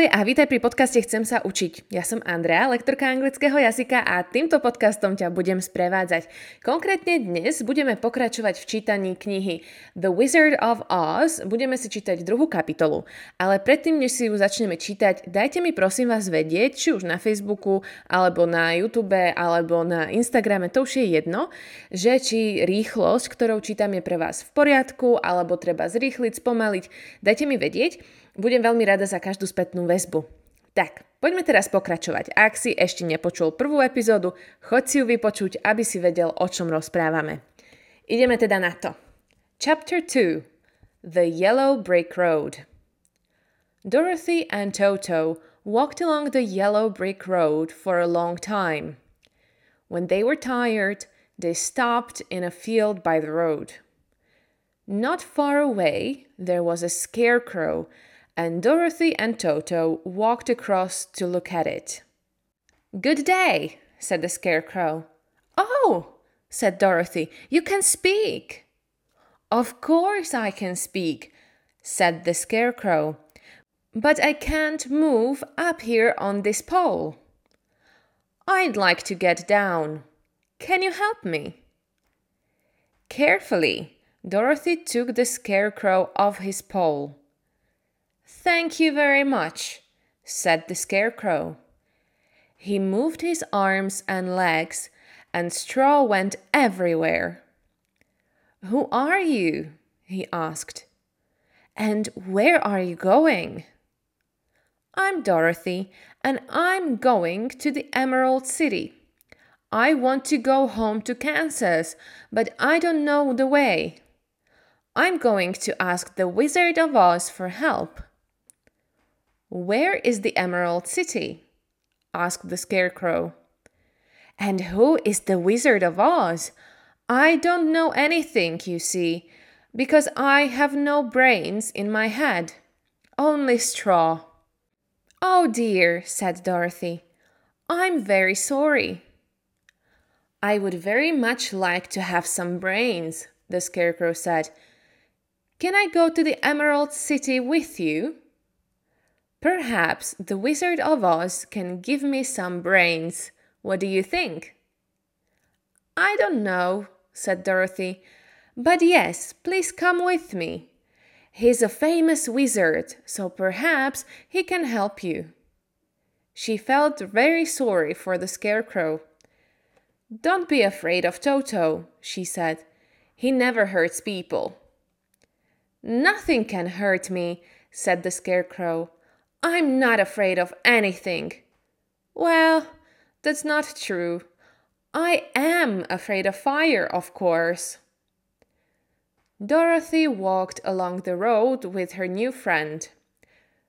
Ahoj a vítaj pri podcaste Chcem sa učiť. Ja som Andrea, lektorka anglického jazyka a týmto podcastom ťa budem sprevádzať. Konkrétne dnes budeme pokračovať v čítaní knihy The Wizard of Oz. Budeme si čítať druhú kapitolu. Ale predtým, než si ju začneme čítať, dajte mi prosím vás vedieť, či už na Facebooku, alebo na YouTube, alebo na Instagrame, to už je jedno, že či rýchlosť, ktorou čítam je pre vás v poriadku, alebo treba zrýchliť, spomaliť. Dajte mi vedieť. Budem veľmi rada za každú spätnú väzbu. Tak, poďme teraz pokračovať. Ak si ešte nepočul prvú epizódu, choď si ju vypočuť, aby si vedel, o čom rozprávame. Ideme teda na to. Chapter 2 The Yellow Brick Road Dorothy and Toto walked along the yellow brick road for a long time. When they were tired, they stopped in a field by the road. Not far away, there was a scarecrow and Dorothy and Toto walked across to look at it. Good day, said the Scarecrow. Oh, said Dorothy, you can speak. Of course I can speak, said the Scarecrow, but I can't move up here on this pole. I'd like to get down. Can you help me? Carefully, Dorothy took the Scarecrow off his pole. Thank you very much, said the Scarecrow. He moved his arms and legs, and straw went everywhere. Who are you? he asked. And where are you going? I'm Dorothy, and I'm going to the Emerald City. I want to go home to Kansas, but I don't know the way. I'm going to ask the Wizard of Oz for help. Where is the Emerald City? asked the Scarecrow. And who is the Wizard of Oz? I don't know anything, you see, because I have no brains in my head, only straw. Oh dear, said Dorothy. I'm very sorry. I would very much like to have some brains, the Scarecrow said. Can I go to the Emerald City with you? Perhaps the Wizard of Oz can give me some brains. What do you think? I don't know, said Dorothy. But yes, please come with me. He's a famous wizard, so perhaps he can help you. She felt very sorry for the Scarecrow. Don't be afraid of Toto, she said. He never hurts people. Nothing can hurt me, said the Scarecrow. I'm not afraid of anything. Well, that's not true. I am afraid of fire, of course. Dorothy walked along the road with her new friend.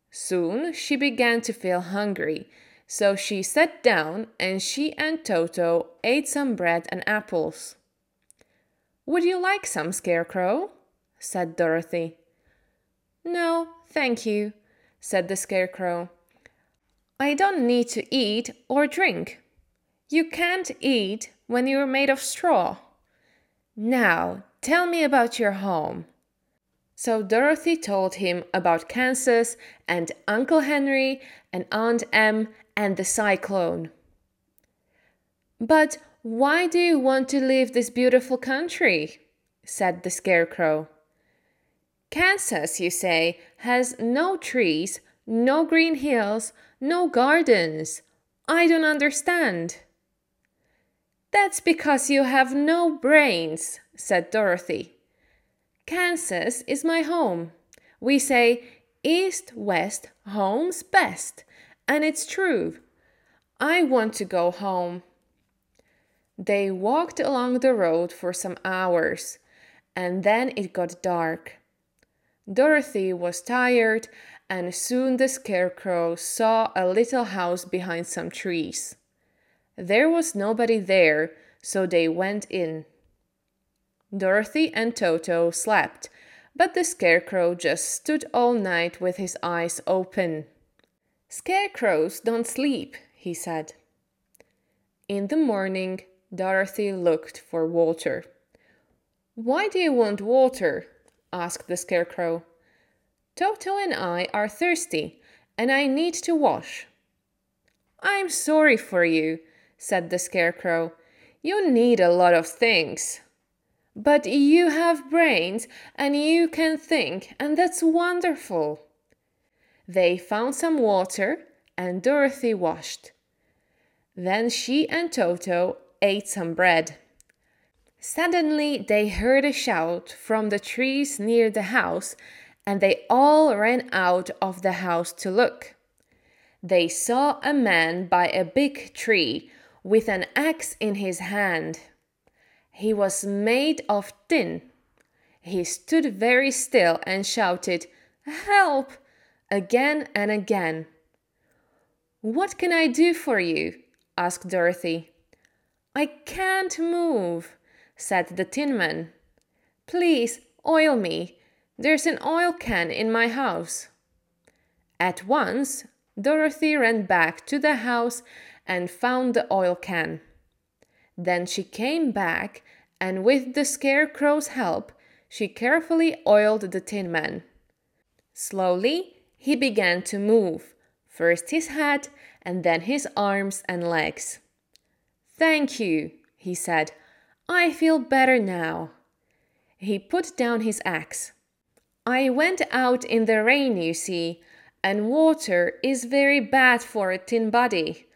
Soon she began to feel hungry, so she sat down and she and Toto ate some bread and apples. Would you like some, Scarecrow? said Dorothy. No, thank you, said the Scarecrow. I don't need to eat or drink. You can't eat when you're made of straw. Now, tell me about your home. So Dorothy told him about Kansas and Uncle Henry and Aunt Em and the cyclone. But why do you want to leave this beautiful country? said the Scarecrow. Kansas, you say, has no trees, no green hills, no gardens. I don't understand. That's because you have no brains, said Dorothy. Kansas is my home. We say east, west, home's best, and it's true. I want to go home. They walked along the road for some hours, and then it got dark. Dorothy was tired, and soon the Scarecrow saw a little house behind some trees. There was nobody there, so they went in. Dorothy and Toto slept, but the Scarecrow just stood all night with his eyes open. Scarecrows don't sleep, he said. In the morning, Dorothy looked for water. Why do you want water? Asked the Scarecrow. Toto and I are thirsty, and I need to wash. I'm sorry for you, said the Scarecrow. You need a lot of things. But you have brains and you can think, and that's wonderful. They found some water and Dorothy washed. Then she and Toto ate some bread. Suddenly they heard a shout from the trees near the house, and they all ran out of the house to look. They saw a man by a big tree with an axe in his hand. He was made of tin. He stood very still and shouted, Help! again and again. What can I do for you? asked Dorothy. I can't move, said the Tin Man. Please oil me. There's an oil can in my house. At once, Dorothy ran back to the house and found the oil can. Then she came back and, with the Scarecrow's help, she carefully oiled the Tin Man. Slowly, he began to move, first his head and then his arms and legs. Thank you, he said. I feel better now. He put down his axe. I went out in the rain, you see, and water is very bad for a tin body.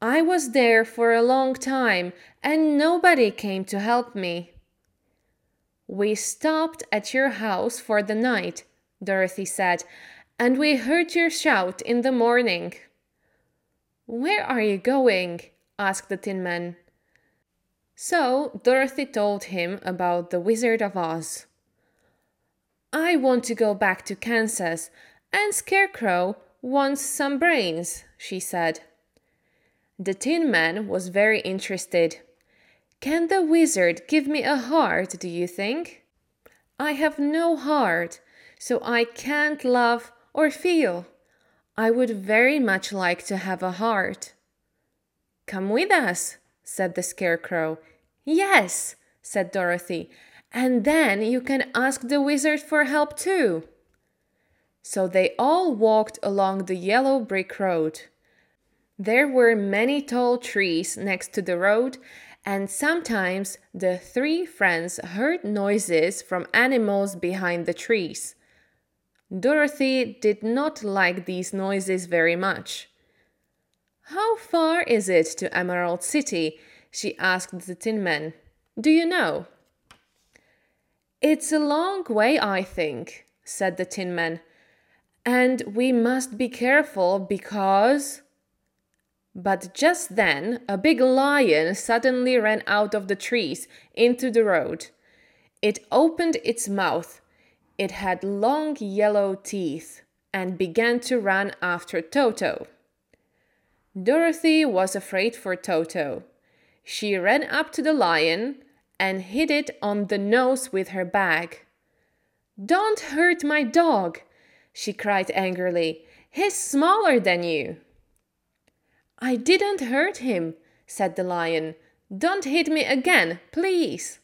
I was there for a long time and nobody came to help me. We stopped at your house for the night, Dorothy said, and we heard your shout in the morning. Where are you going? asked the Tin Man. So Dorothy told him about the Wizard of Oz. I want to go back to Kansas, and Scarecrow wants some brains, she said. The Tin Man was very interested. Can the wizard give me a heart, do you think? I have no heart, so I can't love or feel. I would very much like to have a heart. Come with us, said the Scarecrow. Yes, said Dorothy, and then you can ask the wizard for help too. So they all walked along the yellow brick road. There were many tall trees next to the road, and sometimes the three friends heard noises from animals behind the trees. Dorothy did not like these noises very much. How far is it to Emerald City? She asked the Tin Man. Do you know? It's a long way, I think, said the Tin Man. And we must be careful because. But just then a big lion suddenly ran out of the trees into the road. It opened its mouth it had long yellow teeth and began to run after Toto. Dorothy was afraid for Toto. She ran up to the lion and hit it on the nose with her bag. Don't hurt my dog, she cried angrily. He's smaller than you. I didn't hurt him, said the lion. Don't hit me again, please.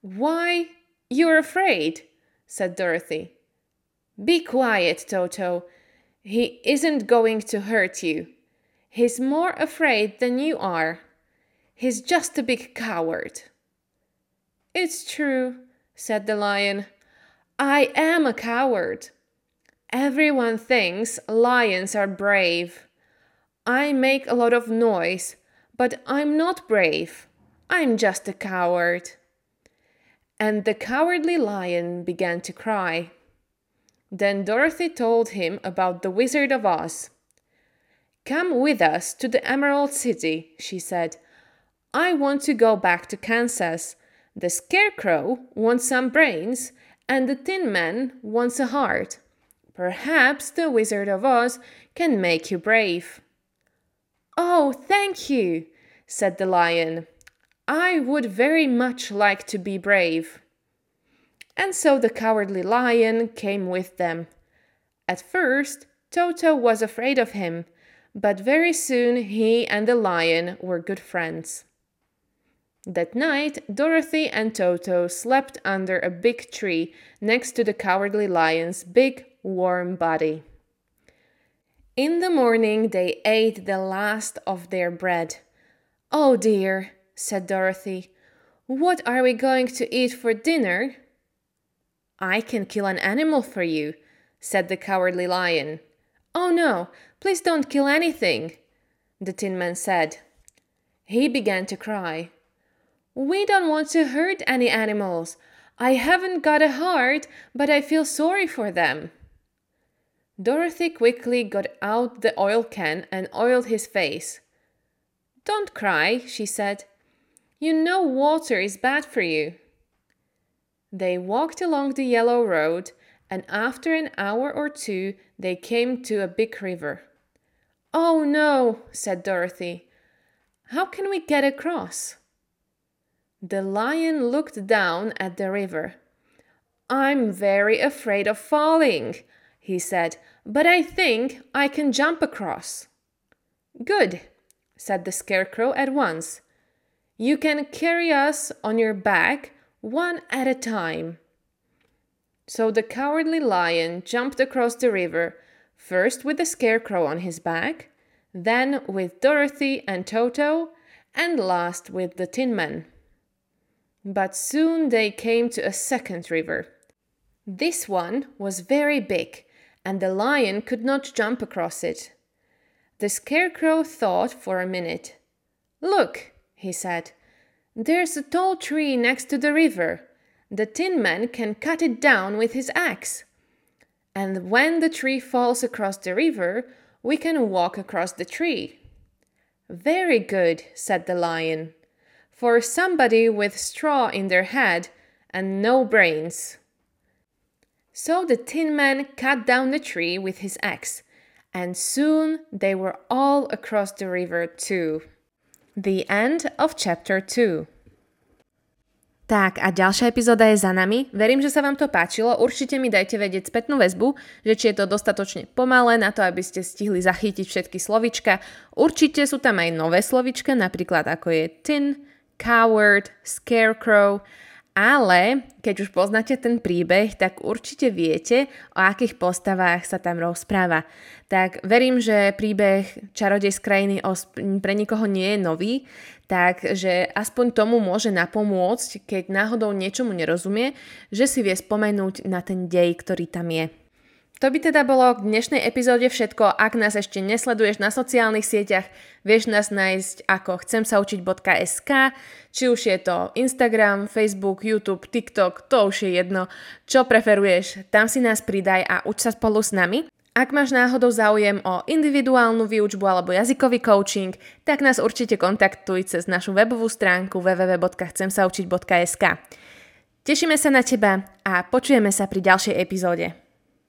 Why, you're afraid, said Dorothy. Be quiet, Toto. He isn't going to hurt you. He's more afraid than you are. He's just a big coward. It's true, said the lion. I am a coward. Everyone thinks lions are brave. I make a lot of noise, but I'm not brave. I'm just a coward and the cowardly lion began to cry. Then Dorothy told him about the Wizard of Oz. Come with us to the Emerald City, she said. I want to go back to Kansas. The Scarecrow wants some brains, and the Tin Man wants a heart. Perhaps the Wizard of Oz can make you brave. Oh, thank you, said the lion. I would very much like to be brave. And so the cowardly lion came with them. At first, Toto was afraid of him, but very soon he and the lion were good friends. That night, Dorothy and Toto slept under a big tree next to the cowardly lion's big, warm body. In the morning, they ate the last of their bread. Oh dear, said Dorothy. What are we going to eat for dinner? I can kill an animal for you, said the cowardly lion. Oh no, please don't kill anything, the Tin Man said. He began to cry. We don't want to hurt any animals. I haven't got a heart, but I feel sorry for them. Dorothy quickly got out the oil can and oiled his face. Don't cry, she said. You know water is bad for you. They walked along the yellow road, and after an hour or two, they came to a big river. Oh no, said Dorothy. How can we get across? The lion looked down at the river. I'm very afraid of falling, he said, but I think I can jump across. Good, said the scarecrow at once. You can carry us on your back one at a time. So the cowardly lion jumped across the river, first with the scarecrow on his back, then with Dorothy and Toto, and last with the Tin Man. But soon they came to a second river. This one was very big and the lion could not jump across it. The scarecrow thought for a minute. Look, he said, there's a tall tree next to the river. The Tin Man can cut it down with his axe. And when the tree falls across the river, we can walk across the tree. Very good, said the lion, for somebody with straw in their head and no brains. So the Tin Man cut down the tree with his axe, and soon they were all across the river too. The end of chapter 2 tak a ďalšia epizóda je za nami. Verím, že sa vám to páčilo. Určite mi dajte vedieť spätnú väzbu, že či je to dostatočne pomalé na to, aby ste stihli zachytiť všetky slovička. Určite sú tam aj nové slovička, napríklad ako je tin, coward, scarecrow ale keď už poznáte ten príbeh, tak určite viete, o akých postavách sa tam rozpráva. Tak verím, že príbeh Čarodej z krajiny pre nikoho nie je nový, takže aspoň tomu môže napomôcť, keď náhodou niečomu nerozumie, že si vie spomenúť na ten dej, ktorý tam je. To by teda bolo k dnešnej epizóde všetko. Ak nás ešte nesleduješ na sociálnych sieťach, vieš nás nájsť ako chcem sa učiť.sk, či už je to Instagram, Facebook, YouTube, TikTok, to už je jedno, čo preferuješ, tam si nás pridaj a uč sa spolu s nami. Ak máš náhodou záujem o individuálnu výučbu alebo jazykový coaching, tak nás určite kontaktuj cez našu webovú stránku www.chcemsaučiť.sk. Tešíme sa na teba a počujeme sa pri ďalšej epizóde.